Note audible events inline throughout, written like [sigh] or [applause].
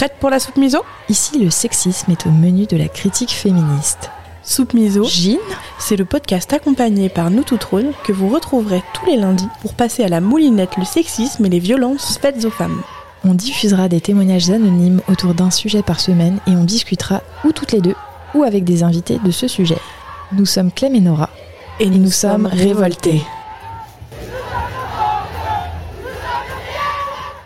Prête pour la soupe miso? Ici, le sexisme est au menu de la critique féministe. Soupe miso, Gine c'est le podcast accompagné par nous toutes rôles que vous retrouverez tous les lundis pour passer à la moulinette le sexisme et les violences faites aux femmes. On diffusera des témoignages anonymes autour d'un sujet par semaine et on discutera ou toutes les deux ou avec des invités de ce sujet. Nous sommes Clem et Nora Et nous sommes révoltés.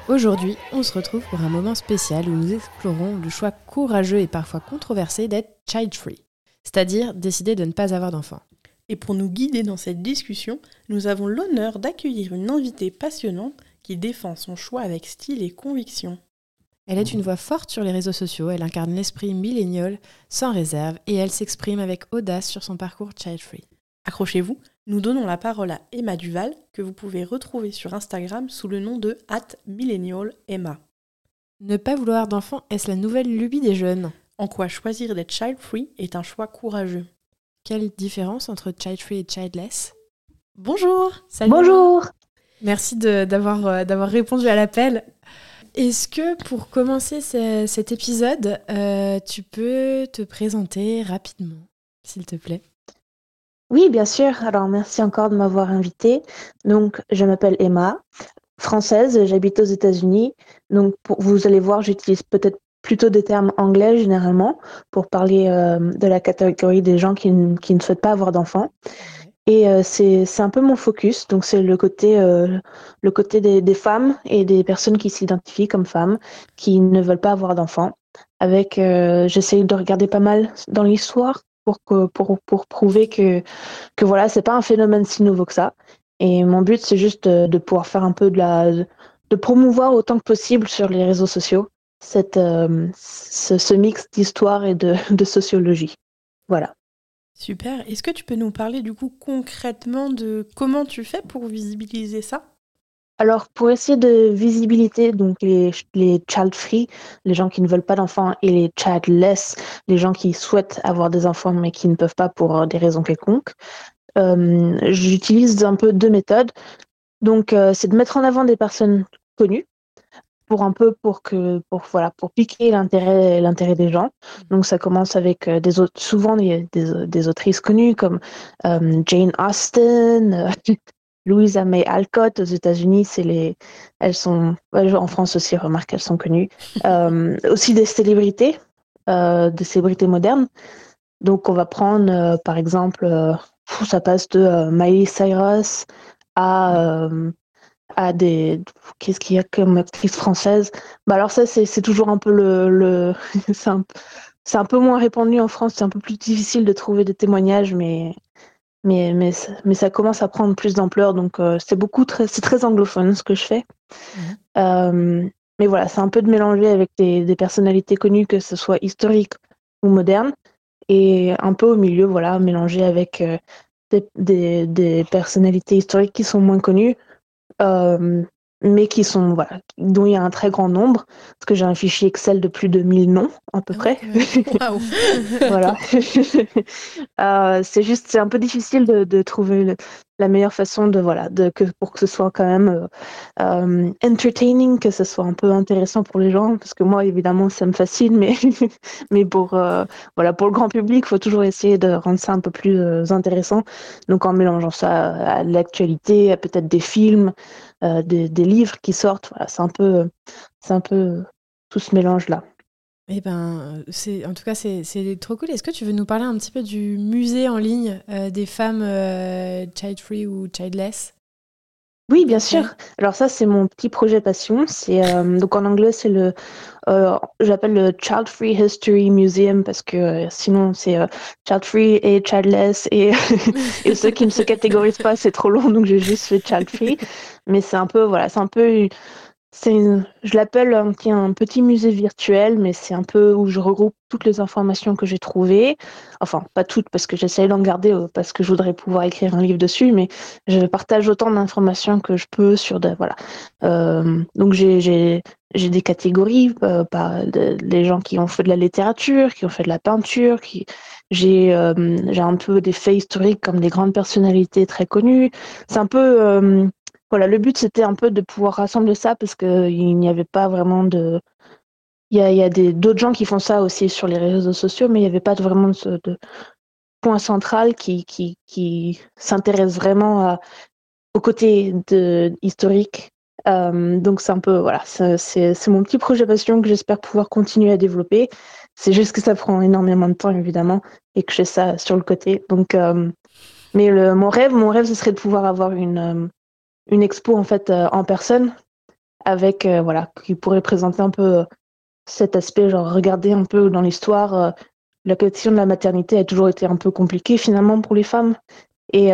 Aujourd'hui, on se retrouve pour un moment spécial où nous explorons le choix courageux et parfois controversé d'être child-free, c'est-à-dire décider de ne pas avoir d'enfant. Et pour nous guider dans cette discussion, nous avons l'honneur d'accueillir une invitée passionnante qui défend son choix avec style et conviction. Elle est une voix forte sur les réseaux sociaux, elle incarne l'esprit millénial sans réserve et elle s'exprime avec audace sur son parcours child-free. Accrochez-vous, nous donnons la parole à Emma Duval, que vous pouvez retrouver sur Instagram sous le nom de @millennialemma. Ne pas vouloir d'enfant, est-ce la nouvelle lubie des jeunes? En quoi choisir d'être child-free est un choix courageux. Quelle différence entre child-free et childless? Bonjour Bonjour. Merci de- d'avoir euh, d'avoir répondu à l'appel. Est-ce que pour commencer ce- cet épisode, euh, tu peux te présenter rapidement, s'il te plaît? Oui, bien sûr. Alors, merci encore de m'avoir invitée. Donc, je m'appelle Emma, française, j'habite aux États-Unis. Donc, pour- vous allez voir, j'utilise peut-être plutôt des termes anglais généralement pour parler euh, de la catégorie des gens qui, ne- qui ne souhaitent pas avoir d'enfants. Et euh, c'est un peu mon focus. Donc, c'est le côté, euh, le côté des, des femmes et des personnes qui s'identifient comme femmes, qui ne veulent pas avoir d'enfants. Avec, j'essaye de regarder pas mal dans l'histoire pour prouver que que voilà, c'est pas un phénomène si nouveau que ça. Et mon but, c'est juste de, de pouvoir faire un peu de la de promouvoir autant que possible sur les réseaux sociaux cette euh, ce, ce mix d'histoire et de, [laughs] de sociologie. Voilà. Super. Est-ce que tu peux nous parler du coup concrètement de comment tu fais pour visibiliser ça? Alors, pour essayer de visibilité, donc les, les child-free, les gens qui ne veulent pas d'enfants, et les childless, les gens qui souhaitent avoir des enfants mais qui ne peuvent pas pour euh, des raisons quelconques, euh, j'utilise un peu deux méthodes. Donc, euh, c'est de mettre en avant des personnes connues pour un peu pour que pour voilà pour piquer l'intérêt l'intérêt des gens. Donc, ça commence avec des autres, souvent des, des, des autrices connues comme euh, Jane Austen. Louisa May Alcott aux États-Unis, c'est les, elles sont, en France aussi, remarque, elles sont connues. [laughs] Euh, aussi des célébrités, euh, des célébrités modernes. Donc, on va prendre, euh, par exemple, ça passe de Miley Cyrus à, à des, qu'est-ce qu'il y a comme actrice française? Bah alors ça, c'est c'est toujours un peu le, le [laughs] c'est un, c'est un peu moins répandu en France, c'est un peu plus difficile de trouver des témoignages, mais mais, mais, mais ça commence à prendre plus d'ampleur, donc euh, c'est beaucoup très, c'est très anglophone ce que je fais. Mhm. Euh, mais voilà, c'est un peu de mélanger avec des, des personnalités connues, que ce soit historiques ou modernes, et un peu au milieu, voilà, mélanger avec euh, des, des, des personnalités historiques qui sont moins connues, euh, mais qui sont, voilà, dont il y a un très grand nombre, parce que j'ai un fichier Excel de plus de 1000 noms, à peu près. [laughs] Waouh voilà. [laughs] Euh, c'est juste, c'est un peu difficile de, de trouver le- la meilleure façon de, voilà, de, que, pour que ce soit quand même euh, euh, entertaining, que ce soit un peu intéressant pour les gens, parce que moi, évidemment, ça me fascine, mais, [laughs] mais pour, euh, voilà, pour le grand public, faut toujours essayer de rendre ça un peu plus euh, intéressant. Donc, en mélangeant ça à l'actualité, à peut-être des films, des, des livres qui sortent, voilà, c'est un peu, c'est un peu tout ce mélange-là. Eh ben, c'est en tout cas c'est c'est trop cool. Est-ce que tu veux nous parler un petit peu du musée en ligne euh, des femmes euh, child-free ou childless? Oui, bien sûr. Alors ça, c'est mon petit projet passion. C'est euh, donc en anglais, c'est le, euh, j'appelle le Child Free History Museum parce que euh, sinon c'est euh, Child Free et Childless et, [laughs] et ceux qui ne se catégorisent pas, c'est trop long, donc j'ai juste fait Child Free. [laughs] Mais c'est un peu, voilà, c'est un peu, je l'appelle un, petit- musée virtuel, mais c'est un peu où je regroupe toutes les informations que j'ai trouvées. Enfin, pas toutes parce que j'essaie d'en garder euh, parce que je voudrais pouvoir écrire un livre dessus, mais je partage autant d'informations que je peux sur des voilà. Euh, donc j'ai j'ai j'ai des catégories euh, par de- gens qui ont fait de la littérature, qui ont fait de la peinture, j'ai euh, j'ai un peu des faits historiques comme des grandes personnalités très connues. C'est un peu voilà, le but c'était un peu de pouvoir rassembler ça parce que il n'y avait pas vraiment de il y a, d'autres gens qui font ça aussi sur les réseaux sociaux, mais il n'y avait pas vraiment de, point central qui, qui, qui s'intéresse vraiment au côté de, historique. Euh, donc c'est un peu, voilà, c'est mon petit projet passion que j'espère pouvoir continuer à développer. C'est juste que ça prend énormément de temps, évidemment, et que j'ai ça sur le côté. Donc, euh, mais le, mon rêve, mon rêve, ce serait de pouvoir avoir une, euh, une expo en fait en personne, avec voilà, qui pourrait présenter un peu cet aspect, genre regarder un peu dans l'histoire. la question de la maternité a toujours été un peu compliquée finalement pour les femmes, et,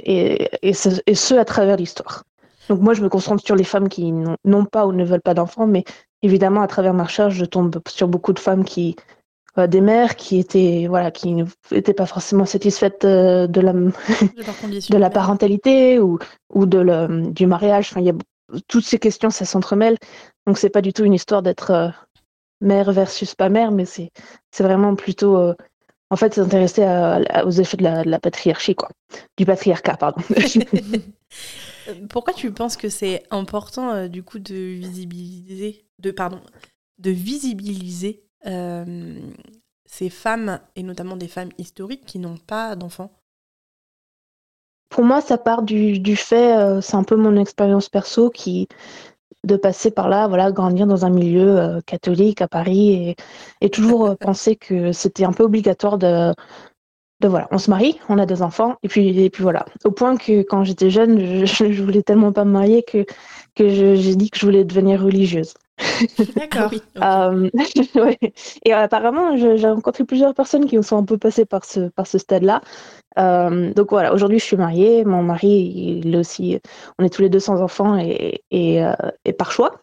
et, et, ce, à travers l'histoire. Donc moi, je me concentre sur les femmes qui n'ont pas ou ne veulent pas d'enfants, mais évidemment, à travers ma recherche, je tombe sur beaucoup de femmes qui, euh, des mères qui étaient, voilà, qui n'étaient pas forcément satisfaites euh, de la, de, la parentalité ou, ou de le, du mariage. Enfin, il y a toutes ces questions, ça s'entremêle. Donc c'est pas du tout une histoire d'être euh, mère versus pas mère, mais c'est c'est vraiment plutôt en fait s'intéresser aux effets de la, de la, patriarchie, quoi, du patriarcat, pardon. [laughs] [laughs] Pourquoi tu penses que c'est important euh, du coup de visibiliser, de pardon, de visibiliser euh, ces femmes et notamment des femmes historiques qui n'ont pas d'enfants Pour moi, ça part du, du fait, euh, c'est un peu mon expérience perso qui de passer par là, voilà, grandir dans un milieu catholique à Paris et, et toujours [laughs] penser que c'était un peu obligatoire de voilà, on se marie, on a des enfants, et puis, et puis voilà. Au point que quand j'étais jeune, je, [laughs] je, voulais tellement pas me marier que, que j'ai dit que je voulais devenir religieuse. D'accord. [laughs] euh, [laughs] ouais. Et apparemment, j'ai rencontré plusieurs personnes qui sont un peu passées par ce, par ce stade-là. Euh, donc voilà, aujourd'hui je suis mariée, mon mari, il est aussi, on est tous les deux sans enfants et, et, euh, et par choix.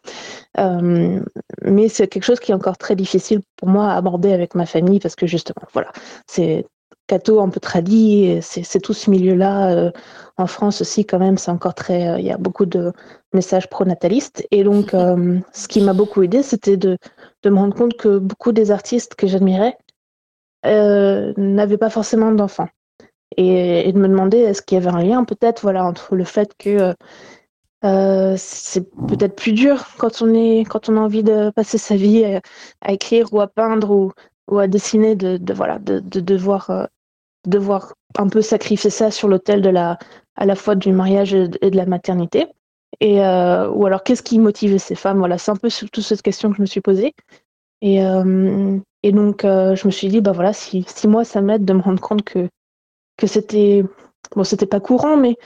Euh, mais c'est quelque chose qui est encore très difficile pour moi à aborder avec ma famille parce que justement, voilà, c'est catho un peu tradit, c'est tout ce milieu-là. Euh, en France aussi, quand même, c'est encore très. Euh, il y a beaucoup de messages pronatalistes. Et donc, [laughs] euh, ce qui m'a beaucoup aidé, c'était de, de, me rendre compte que beaucoup des artistes que j'admirais n'avaient pas forcément d'enfants. Et, de me demander est-ce qu'il y avait un lien peut-être voilà, entre le fait que. c'est peut-être plus dur quand on est quand on a envie de passer sa vie à, écrire ou à peindre ou, ou à dessiner de, de voilà de, de devoir devoir un peu sacrifier ça sur l'autel de la, à la fois du mariage et de la maternité. Et, euh, ou alors, qu'est-ce qui motivait ces femmes? Voilà, c'est un peu surtout cette question que je me suis posée. Et, euh, et donc, euh, je me suis dit, bah voilà, si, si moi, ça m'aide de me rendre compte que, que c'était, bon, c'était pas courant, mais,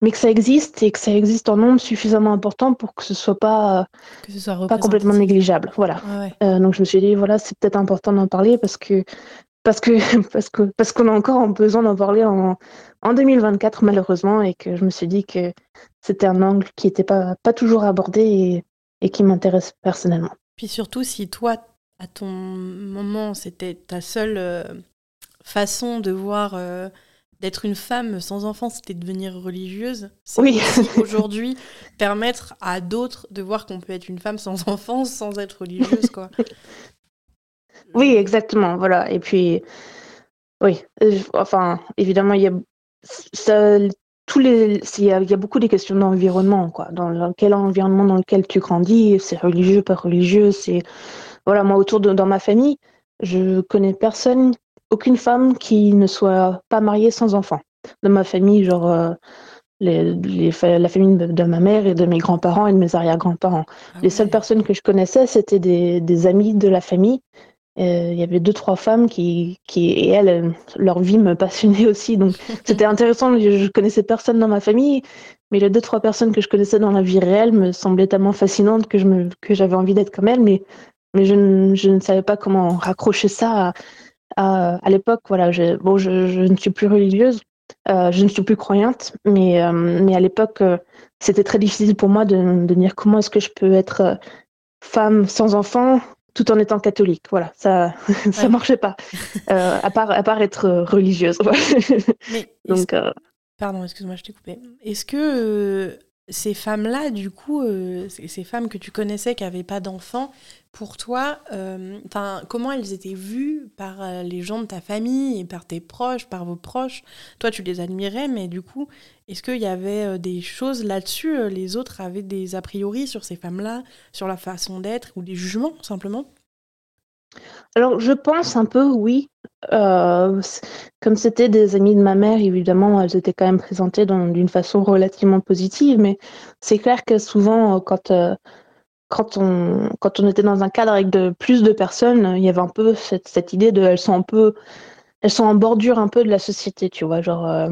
mais que ça existe et que ça existe en nombre suffisamment important pour que ce soit pas, que ce soit pas complètement négligeable. Voilà. donc, je me suis dit, voilà, c'est peut-être important d'en parler parce que parce que [laughs] parce que parce qu'on a encore besoin d'en parler en, en 2024 malheureusement et que je me suis dit que c'était un angle qui n'était pas, pas toujours abordé et, et qui m'intéresse personnellement. Puis surtout si toi à ton moment c'était ta seule euh, façon de voir euh, d'être une femme sans enfant c'était devenir religieuse oui. [laughs] aujourd'hui permettre à d'autres de voir qu'on peut être une femme sans enfant sans être religieuse quoi [laughs] oui, exactement. Voilà. Et puis, oui, euh, enfin, évidemment, il y a ça, tous les, il y, a, il y a beaucoup des questions d'environnement, quoi. Dans quel environnement dans lequel tu grandis, c'est religieux, pas religieux, c'est voilà. Moi, autour de dans ma famille, je connais personne, aucune femme qui ne soit pas mariée sans enfant. Dans ma famille, genre. Euh, les, les, la famille de, ma mère et de mes grands-parents et de mes arrière-grands-parents. Ah les seules personnes que je connaissais, c'était des, des, amis de la famille il y avait deux trois femmes qui, qui et elles leur vie me passionnait aussi. Donc [laughs] c'était intéressant. Je connaissais personne dans ma famille mais les deux trois personnes que je connaissais dans la vie réelle me semblaient tellement fascinantes que je me que j'avais envie d'être comme elles. Mais mais je ne, je ne savais pas comment raccrocher ça à, à, l'époque. Voilà je, bon je, je, ne suis plus religieuse euh, je ne suis plus croyante mais euh, mais à l'époque euh, c'était très difficile pour moi de, de dire comment est-ce que je peux être euh, femme sans enfant tout en étant catholique. Voilà, ça [laughs] ça marchait pas. [laughs] Euh, à part à part être religieuse. Mais [laughs] Donc euh, pardon, excuse-moi, je t'ai coupé. Est-ce que ces femmes-là, du coup, euh, ces femmes que tu connaissais qui n'avaient pas d'enfants, pour toi, euh, comment elles étaient vues par euh, les gens de ta famille et par tes proches, par vos proches? Toi, tu les admirais, mais du coup, est-ce qu'il y avait des choses là-dessus? Les autres avaient des a priori sur ces femmes-là, sur la façon d'être ou des jugements, simplement? Alors, je pense un peu, oui. Euh, comme c'était des amis de ma mère, évidemment, elles étaient quand même présentées d'une façon relativement positive, mais c'est clair que souvent, euh, quand, euh, quand, on, quand on était dans un cadre avec de, plus de personnes, il y avait un peu cette, idée de elles sont un peu elles sont en bordure un peu de la société, tu vois. Genre,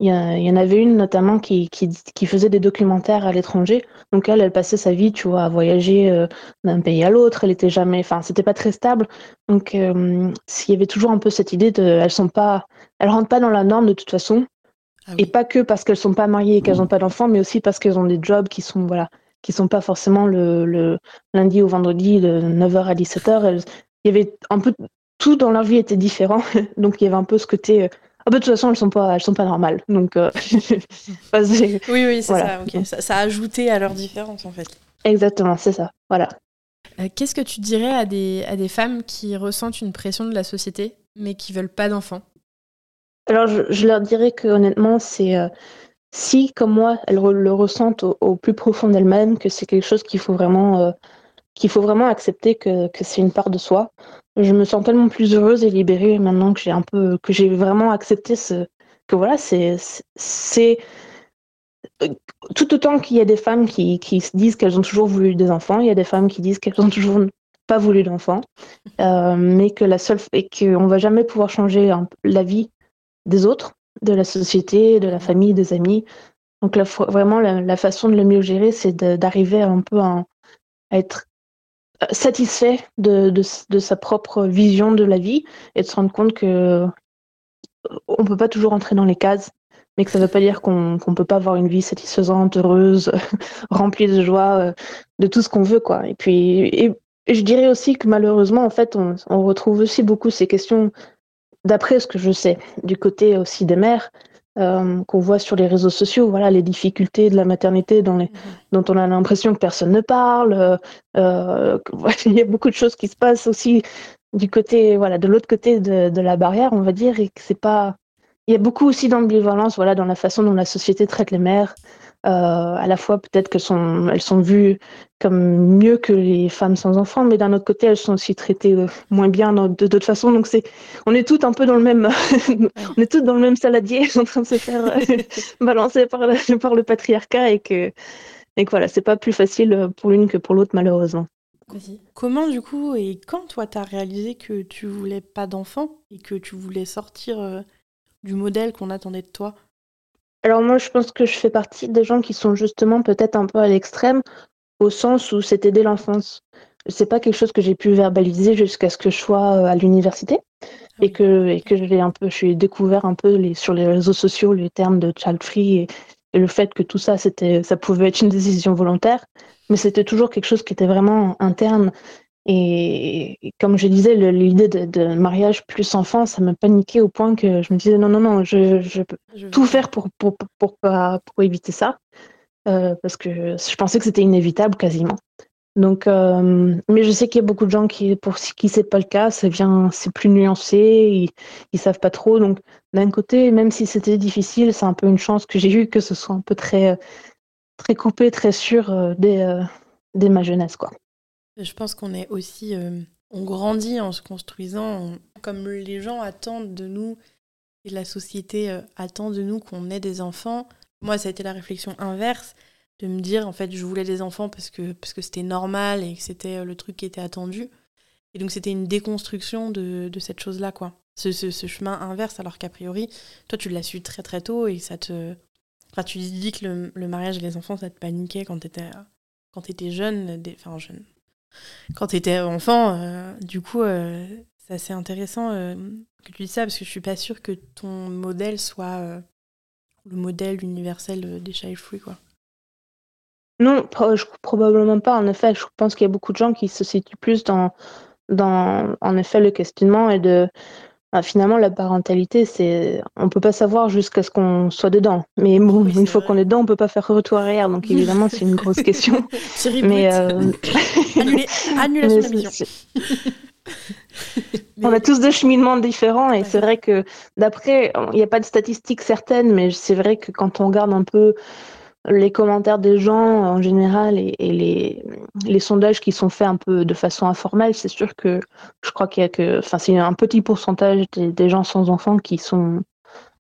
il y, en avait une notamment qui, qui, faisait des documentaires à l'étranger. Donc elle, elle passait sa vie, tu vois, à voyager euh, d'un pays à l'autre. Elle était jamais, enfin, c'était pas très stable. Donc euh, il y avait toujours un peu cette idée de, elles sont pas, elles rentrent pas dans la norme de toute façon. Ah et pas que parce qu'elles sont pas mariées et qu'elles n'ont pas d'enfants, mais aussi parce qu'elles ont des jobs qui sont, voilà, qui sont pas forcément le, le lundi au vendredi de 9h à 17h. il y avait un peu tout dans leur vie était différent. [laughs] Donc il y avait un peu ce côté. Euh, ah bah, de toute façon, elles sont pas, elles sont pas normales. Donc, euh, [laughs] oui, oui, c'est ça, ça, ça. a ajouté à leur différence, en fait. Exactement, c'est ça. Voilà. Euh, qu'est-ce que tu dirais à des, à des femmes qui ressentent une pression de la société, mais qui veulent pas d'enfants? Alors, je, leur dirais que honnêtement, c'est si, comme moi, elles le ressentent au, plus profond d'elles-mêmes, que c'est quelque chose qu'il faut vraiment qu'il faut vraiment accepter que, que c'est une part de soi je me sens tellement plus heureuse et libérée maintenant que j'ai un peu que j'ai vraiment accepté ce que voilà c'est c'est tout autant qu'il y a des femmes qui, qui se disent qu'elles ont toujours voulu des enfants, il y a des femmes qui disent qu'elles ont toujours pas voulu d'enfants, euh, mais que la seule et qu'on va jamais pouvoir changer la vie des autres, de la société, de la famille, des amis. Donc vraiment la, façon de le mieux gérer, c'est d'arriver un peu à être satisfait de, de, sa propre vision de la vie et de se rendre compte que euh, on peut pas toujours entrer dans les cases, mais que ça ne veut pas dire qu'on ne peut pas avoir une vie satisfaisante, heureuse, [laughs] remplie de joie, euh, de tout ce qu'on veut, quoi. Et puis, et, je dirais aussi que malheureusement, en fait, on, on retrouve aussi beaucoup ces questions, d'après ce que je sais, du côté aussi des mères, euh, qu'on voit sur les réseaux sociaux, voilà, les difficultés de la maternité dans les, mhm. dont on a l'impression que personne ne parle. Euh, euh [laughs] il y a beaucoup de choses qui se passent aussi du côté, voilà, de l'autre côté de, de, la barrière, on va dire, et que c'est pas. Il y a beaucoup aussi d'ambivalence, voilà, dans la façon dont la société traite les mères. Euh, à la fois peut-être qu'elles sont, elles sont vues comme mieux que les femmes sans enfants, mais d'un autre côté, elles sont aussi traitées euh, moins bien de d'autres façons. Donc on est toutes un peu dans le même, [laughs] on est toutes dans le même saladier, [laughs] en train de se faire euh, [laughs] balancer par le, patriarcat et que, et que voilà, c'est pas plus facile pour l'une que pour l'autre malheureusement. Comment du coup et quand toi tu as réalisé que tu voulais pas d'enfants et que tu voulais sortir du modèle qu'on attendait de toi? Alors moi, je pense que je fais partie des gens qui sont justement peut-être un peu à l'extrême, au sens où c'était dès l'enfance. C'est pas quelque chose que j'ai pu verbaliser jusqu'à ce que je sois euh, à l'université et que et que j'ai un peu, je suis découvert un peu les, sur les réseaux sociaux les termes de child free et, et le fait que tout ça c'était, ça pouvait être une décision volontaire, mais c'était toujours quelque chose qui était vraiment interne et, comme je disais, l'idée de, mariage plus enfant, ça m'a paniqué au point que je me disais non, non, non, je, peux tout faire pour, pour, pour, pour, éviter ça, euh, parce que je pensais que c'était inévitable quasiment. Donc, euh, mais je sais qu'il y a beaucoup de gens qui, pour qui c'est pas le cas, c'est bien, c'est plus nuancé, ils, ils savent pas trop. Donc, d'un côté, même si c'était difficile, c'est un peu une chance que j'ai eue que ce soit un peu très, très coupé, très sûr euh, dès, dès ma jeunesse, quoi. Je pense qu'on est aussi. Euh, on grandit en se construisant comme les gens attendent de nous et la société euh, attend de nous qu'on ait des enfants. Moi, ça a été la réflexion inverse de me dire en fait, je voulais des enfants parce que parce que c'était normal et que c'était euh, le truc qui était attendu. Et donc, c'était une déconstruction de, de cette chose-là, quoi. Ce, ce, chemin inverse, alors qu'a priori, toi, tu l'as su très très tôt et ça te. Enfin, tu dis que le, le mariage et les enfants, ça te paniquait quand t'étais quand étais jeune, enfin jeune, quand tu étais enfant. Euh, du coup, euh, c'est assez intéressant euh, que tu dis ça parce que je suis pas sûre que ton modèle soit le modèle universel des child free, quoi. Non, probablement pas. En effet, je pense qu'il y a beaucoup de gens qui se situent plus dans, dans en effet, le questionnement et de bah, finalement, la parentalité, c'est, on peut pas savoir jusqu'à ce qu'on soit dedans. Mais bon, une fois qu'on est dedans, on peut pas faire retour arrière. Donc évidemment, c'est une grosse question. [laughs] mais euh... [laughs] annulation mission. [laughs] On a tous des cheminements différents et c'est vrai que d'après, il n'y a pas de statistiques certaines, mais c'est vrai que quand on regarde un peu les commentaires des gens en général et, les, sondages qui sont faits un peu de façon informelle, c'est sûr que je crois qu'il y a que, enfin, c'est un petit pourcentage des, gens sans enfants qui sont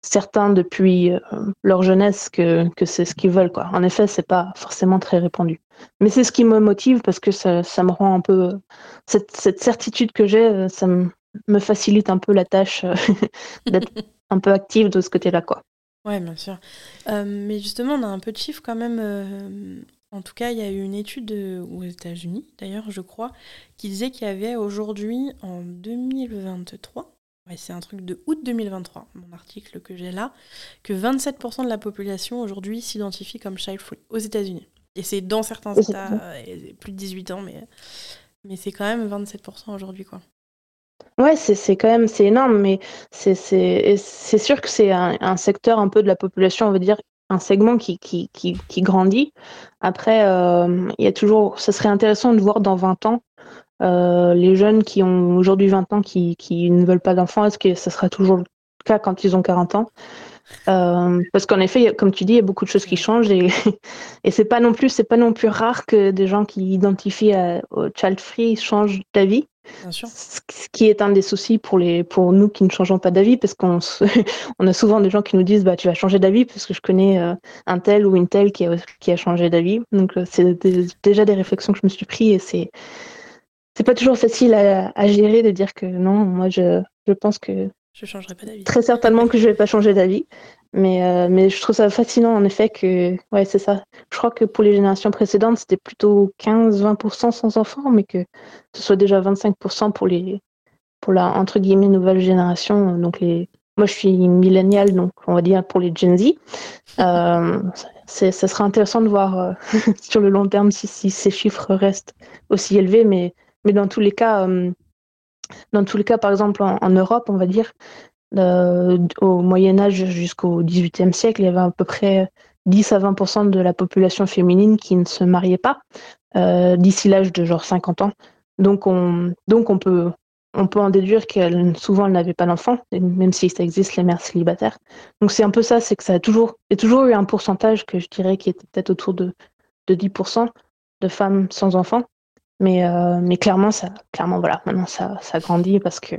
certains depuis euh, leur jeunesse que, c'est ce qu'ils veulent, quoi. En effet, c'est pas forcément très répandu. Mais c'est ce qui me motive parce que ça, ça me rend un peu, cette, cette certitude que j'ai, euh, ça me, me facilite un peu la tâche euh, [laughs] d'être un peu active de ce côté-là, quoi. Ouais, bien sûr. Euh, mais justement, on a un peu de chiffres quand même. Euh, en tout cas, il y a eu une étude aux États-Unis, d'ailleurs, je crois, qui disait qu'il y avait aujourd'hui, en 2023, ouais, c'est un truc de août 2023, mon article que j'ai là, que 27% de la population aujourd'hui s'identifie comme child free aux États-Unis. Et c'est dans certains États, plus de 18 ans, mais, mais c'est quand même 27% aujourd'hui, quoi. Ouais, c'est quand même c'est énorme, mais c'est sûr que c'est un, secteur un peu de la population, on va dire, un segment qui, qui, qui, qui grandit. Après, euh, il y a toujours, ce serait intéressant de voir dans 20 ans euh, les jeunes qui ont aujourd'hui 20 ans qui, qui ne veulent pas d'enfants, est-ce que ce sera toujours le cas quand ils ont 40 ans? Euh, parce qu'en effet, comme tu dis, il y a beaucoup de choses qui changent et, [laughs] et c'est pas non plus c'est pas non plus rare que des gens qui identifient au child free changent d'avis. Ce qui est un des soucis pour, les, pour nous qui ne changeons pas d'avis, parce qu'on [laughs] on a souvent des gens qui nous disent bah, Tu vas changer d'avis, parce que je connais euh, un tel ou une telle qui a, qui a changé d'avis. Donc, euh, c'est déjà des réflexions que je me suis pris et c'est. C'est pas toujours facile à, à, gérer de dire que non, moi je, je pense que je changerai pas d'avis. Très certainement que je vais pas changer d'avis. Mais, euh, mais je trouve ça fascinant en effet que, ouais, c'est ça. Je crois que pour les générations précédentes, c'était plutôt 15-20% sans enfants, mais que ce soit déjà 25% pour les, pour la, entre guillemets, nouvelle génération. Donc les, moi, je suis millénial, donc on va dire pour les Gen Z. Euh, ça sera intéressant de voir euh, [laughs] sur le long terme si, ces chiffres restent aussi élevés, mais, mais dans tous les cas, euh, dans tous les cas, par exemple en, Europe, on va dire, euh, au Moyen Âge jusqu'au XVIIIe siècle, il y avait à peu près 10 à 20% de la population féminine qui ne se mariait pas euh, d'ici l'âge de genre 50 ans. Donc on, donc on peut on peut en déduire qu'elle souvent elle n'avait pas d'enfant, même si ça existe les mères célibataires. Donc c'est un peu ça, c'est que ça a toujours, toujours eu un pourcentage que je dirais qui était peut-être autour de, de 10% de femmes sans enfants. Mais, euh, mais clairement, ça, clairement, voilà, maintenant ça, ça grandit parce que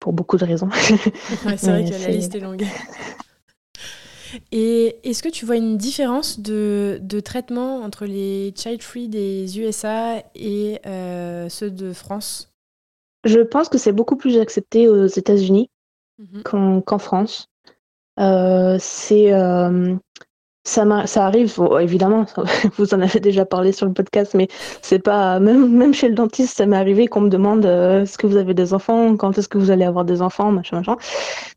pour beaucoup de raisons. [laughs] c'est vrai que la liste est longue. [laughs] Et est-ce que tu vois une différence de, de, traitement entre les child free des USA et euh, ceux de France? Je pense que c'est beaucoup plus accepté aux États-Unis mhm. qu'en France. Euh, c'est ça, arrive, évidemment, [laughs] vous en avez déjà parlé sur le podcast, mais c'est pas même même chez le dentiste, ça m'est arrivé qu'on me demande euh, est-ce que vous avez des enfants, quand est-ce que vous allez avoir des enfants, machin, machin.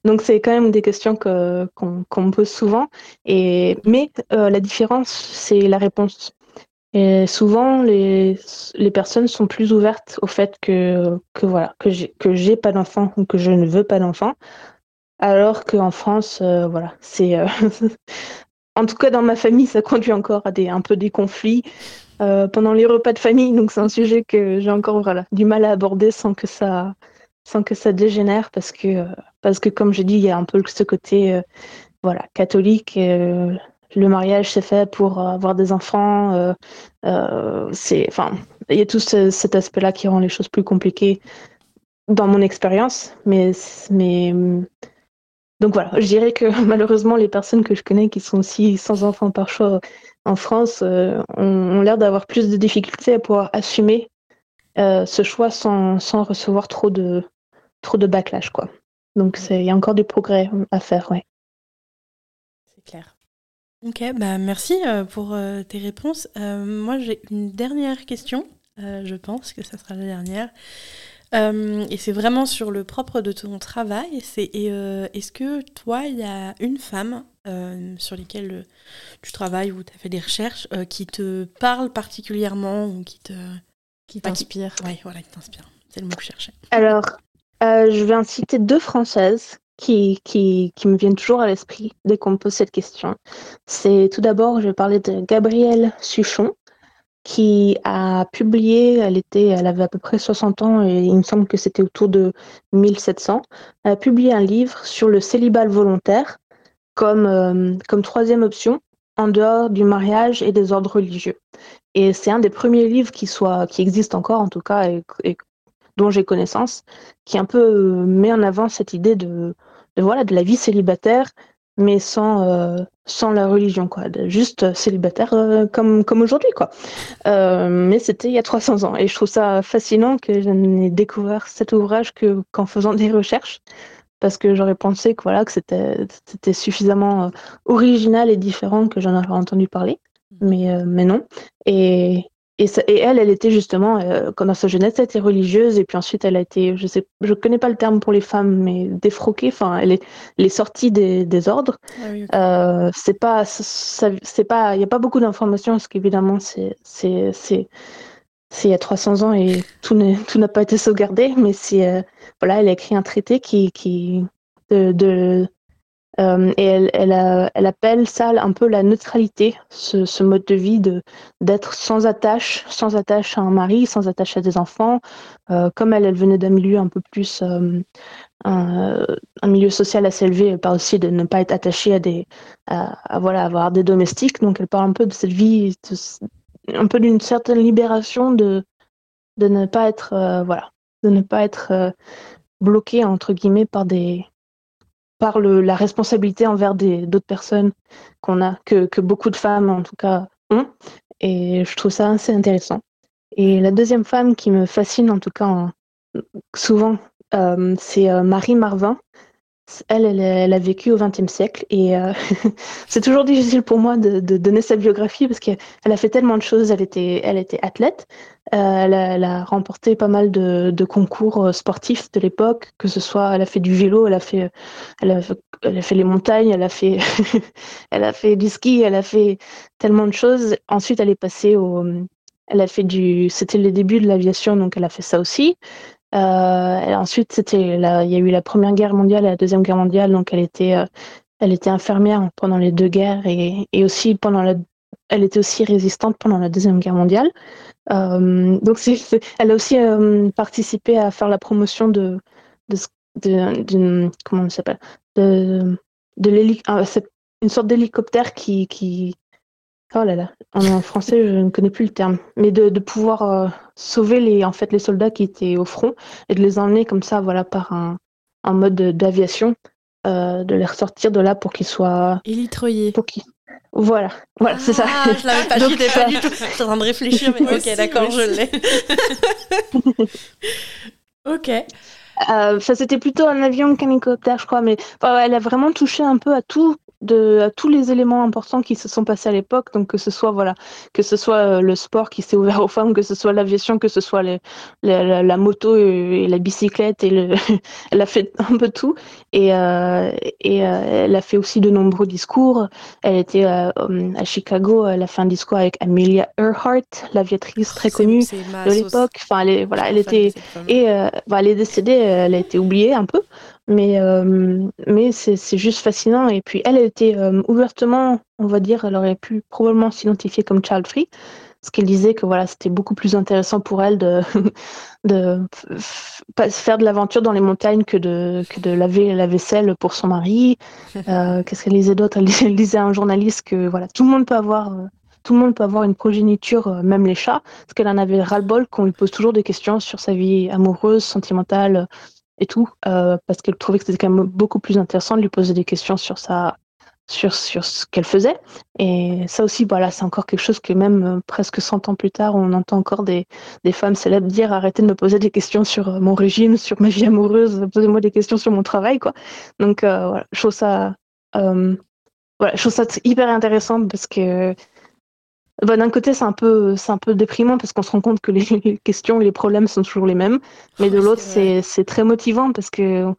Donc c'est quand même des questions que qu'on me pose souvent. Et mais euh, la différence, c'est la réponse. Et souvent, les, les personnes sont plus ouvertes au fait que, que voilà, que j'ai pas d'enfant ou que je ne veux pas d'enfant. Alors qu'en France, euh, voilà, c'est, [laughs] en tout cas dans ma famille, ça [laughs] conduit encore à des, un peu des conflits euh, pendant les repas de famille. Donc c'est un sujet que j'ai encore voilà, du mal à aborder sans que ça, sans que ça dégénère parce que, euh, parce que comme j'ai dit, il y a un peu ce côté euh, voilà, catholique. le mariage c'est fait pour avoir des enfants. c'est, enfin, il y a tout cet aspect-là qui rend les choses plus compliquées dans mon expérience. Mais, mais donc voilà, je dirais que [laughs] malheureusement, les personnes que je connais qui sont aussi sans enfants par choix en France euh, ont, l'air d'avoir plus de difficultés à pouvoir assumer euh, ce choix sans, recevoir trop de, trop de backlash. Quoi. Donc il y a encore du progrès à faire. Ouais. C'est clair. Ok, bah merci euh, pour tes réponses. moi, j'ai une dernière question. je pense que ça sera la dernière. Euh, et c'est vraiment sur le propre de ton travail. C'est euh, est-ce que toi, il y a une femme euh, sur laquelle tu travailles ou tu as fait des recherches qui te parle particulièrement ou qui te qui t'inspire Oui, voilà, qui t'inspire. C'est le mot que je cherchais. Alors, Euh, je vais en citer deux françaises qui, qui, qui me viennent toujours à l'esprit dès qu'on me pose cette question. C'est tout d'abord, je vais parler de Gabrielle Suchon, qui a publié, elle, était, elle avait à peu près 60 ans et il me semble que c'était autour de 1700, elle a publié un livre sur le célibat volontaire comme, euh, comme troisième option en dehors du mariage et des ordres religieux. Et c'est un des premiers livres qui, soit, qui existe encore en tout cas et, dont j'ai connaissance, qui un peu euh, met en avant cette idée de, voilà, de la vie célibataire mais sans, euh, sans la religion, quoi. Juste célibataire euh, comme, comme aujourd'hui, quoi. Euh, mais c'était il y a 300 ans. Et je trouve ça fascinant que je n'ai découvert cet ouvrage que, qu'en faisant des recherches. Parce que j'aurais pensé que, voilà, que c'était, c'était suffisamment original et différent que j'en aurais entendu parler. Mmh. Mais, mais non. Et, et, elle, elle était justement, euh, dans sa jeunesse, elle était religieuse, et puis ensuite, elle a été, je sais, je connais pas le terme pour les femmes, mais défroquée. Enfin, elle est, elle est sortie des, des ordres. Ah euh, c'est pas, c'est pas, il y a pas beaucoup d'informations parce qu'évidemment, c'est, c'est, c'est, il y a 300 ans et tout tout n'a pas été sauvegardé. Mais c'est, euh, voilà, elle a écrit un traité qui, qui de, de euh, et elle, elle, elle, appelle ça un peu la neutralité, ce, mode de vie d'être sans attache, sans attache à un mari, sans attache à des enfants. Euh, comme elle, elle venait d'un milieu un peu plus, euh, un, un, milieu social assez élevé, elle parle aussi de ne pas être attachée à des, à, voilà, avoir des domestiques. Donc elle parle un peu de cette vie, un peu d'une certaine libération de, de ne pas être, voilà, de ne pas être bloquée entre guillemets par des par la responsabilité envers d'autres personnes qu'on a, que, beaucoup de femmes en tout cas ont. Et je trouve ça assez intéressant. Et la deuxième femme qui me fascine en tout cas souvent, euh, c'est euh, Marie Marvin. Elle, elle, a vécu au XXe siècle et euh, c'est toujours difficile pour moi de, donner sa biographie parce qu'elle a fait tellement de choses. Elle était, elle était athlète, euh, elle, a, remporté pas mal de, concours euh, sportifs de l'époque, que ce soit, elle a fait du vélo, elle a fait, elle a fait les montagnes, elle a fait, elle a fait du ski, elle a fait tellement de choses. Ensuite, elle est passée au, elle a fait du, c'était les débuts de l'aviation, donc elle a fait ça aussi. Euh, ensuite, c'était il y a eu la Première Guerre mondiale et la Deuxième Guerre mondiale, donc elle était, euh, elle était infirmière pendant les deux guerres et, et aussi pendant la, elle était aussi résistante pendant la Deuxième Guerre mondiale. Euh, donc, c'est, elle a aussi participé à faire la promotion de, de, comment ça s'appelle, de, de une sorte d'hélicoptère qui, qui, oh là là, en, français je ne connais plus le terme, mais de, de pouvoir euh, sauver les, en fait, les soldats qui étaient au front et de les emmener comme ça, voilà, par un, un mode d'aviation, euh, de les ressortir de là pour qu'ils soient élitroyés. Pour qu'ils voilà, voilà, c'est ça. Ah, je l'avais pas, Donc, je pas du tout. Je suis en train de réfléchir, mais [laughs] ok, d'accord, je l'ai. [laughs] ok. Euh, ça, c'était plutôt un avion qu'un hélicoptère, je crois, mais enfin, elle a vraiment touché un peu à tout de à tous les éléments importants qui se sont passés à l'époque. Donc que ce soit voilà que ce soit euh, le sport qui s'est ouvert [laughs] aux femmes que ce soit l'aviation que ce soit les, la, la, moto et la bicyclette et le [laughs] elle a fait [laughs] un peu tout. Et euh, et euh, elle a fait aussi de nombreux discours. Elle était euh, à Chicago elle a fait un discours avec Amelia Earhart l'aviatrice très connue de l'époque. Enfin elle est, voilà elle était et euh, bah, elle est décédée elle a été oubliée un peu mais, euh, mais c'est juste fascinant. Et puis, elle, elle était euh, ouvertement, on va dire, elle aurait pu probablement s'identifier comme child free, parce qu'elle disait que voilà, c'était beaucoup plus intéressant pour elle de, [laughs] de faire de l'aventure dans les montagnes que de, que de laver la vaisselle pour son mari. [laughs] Euh, Qu'est-ce qu'elle disait d'autre? Elle, elle, disait à un journaliste que voilà, tout le monde peut avoir. Euh, tout le monde peut avoir une progéniture, euh, même les chats, parce qu'elle en avait ras-le-bol qu'on lui pose toujours des questions sur sa vie amoureuse, sentimentale, et tout, euh, parce qu'elle trouvait que c'était quand même beaucoup plus intéressant de lui poser des questions sur sa sur, sur ce qu'elle faisait. Et ça aussi, voilà, c'est encore quelque chose que même euh, presque 100 ans plus tard, on entend encore des, des femmes célèbres dire arrêtez de me poser des questions sur euh, mon régime, sur ma vie amoureuse, posez-moi des questions sur mon travail, quoi. Donc voilà, je trouve ça, voilà, je trouve ça hyper intéressant parce que bah, d'un côté, c'est un peu, c'est un peu déprimant parce qu'on se rend compte que les [laughs] questions et les problèmes sont toujours les mêmes. Mais de l'autre, c'est, c'est très motivant parce que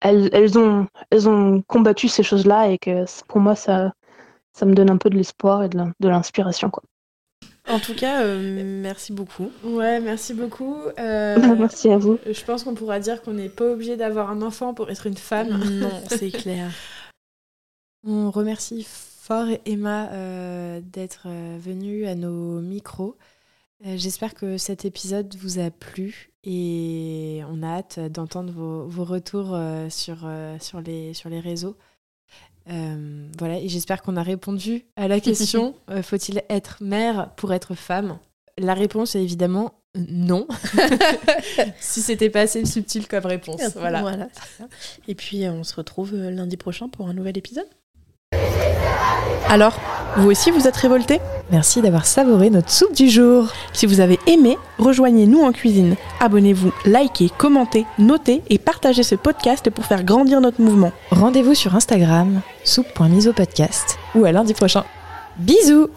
elles, elles ont, elles ont combattu ces choses-là et que pour moi, ça, ça me donne un peu de l'espoir et de l'inspiration, quoi. En tout cas, euh, merci beaucoup. Ouais, merci beaucoup. Euh, Merci à vous. je pense qu'on pourra dire qu'on n'est pas obligé d'avoir un enfant pour être une femme. Non, c'est [laughs] clair. On remercie fort Emma euh, d'être euh, venue à nos micros. Euh, J'espère que cet épisode vous a plu et on a hâte d'entendre vos, vos retours euh, sur, sur, les, sur les réseaux. Euh, voilà, et j'espère qu'on a répondu à la [laughs] question euh, faut-il être mère pour être femme? La réponse est évidemment non. [laughs] si c'était pas assez subtil comme réponse. Voilà. Et puis, on se retrouve lundi prochain pour un nouvel épisode. Alors, vous aussi vous êtes révoltés? Merci d'avoir savouré notre soupe du jour. Si vous avez aimé, rejoignez-nous en cuisine. Abonnez-vous, likez, commentez, notez et partagez ce podcast pour faire grandir notre mouvement. Rendez-vous sur Instagram, soupe.misopodcast ou à lundi prochain. Bisous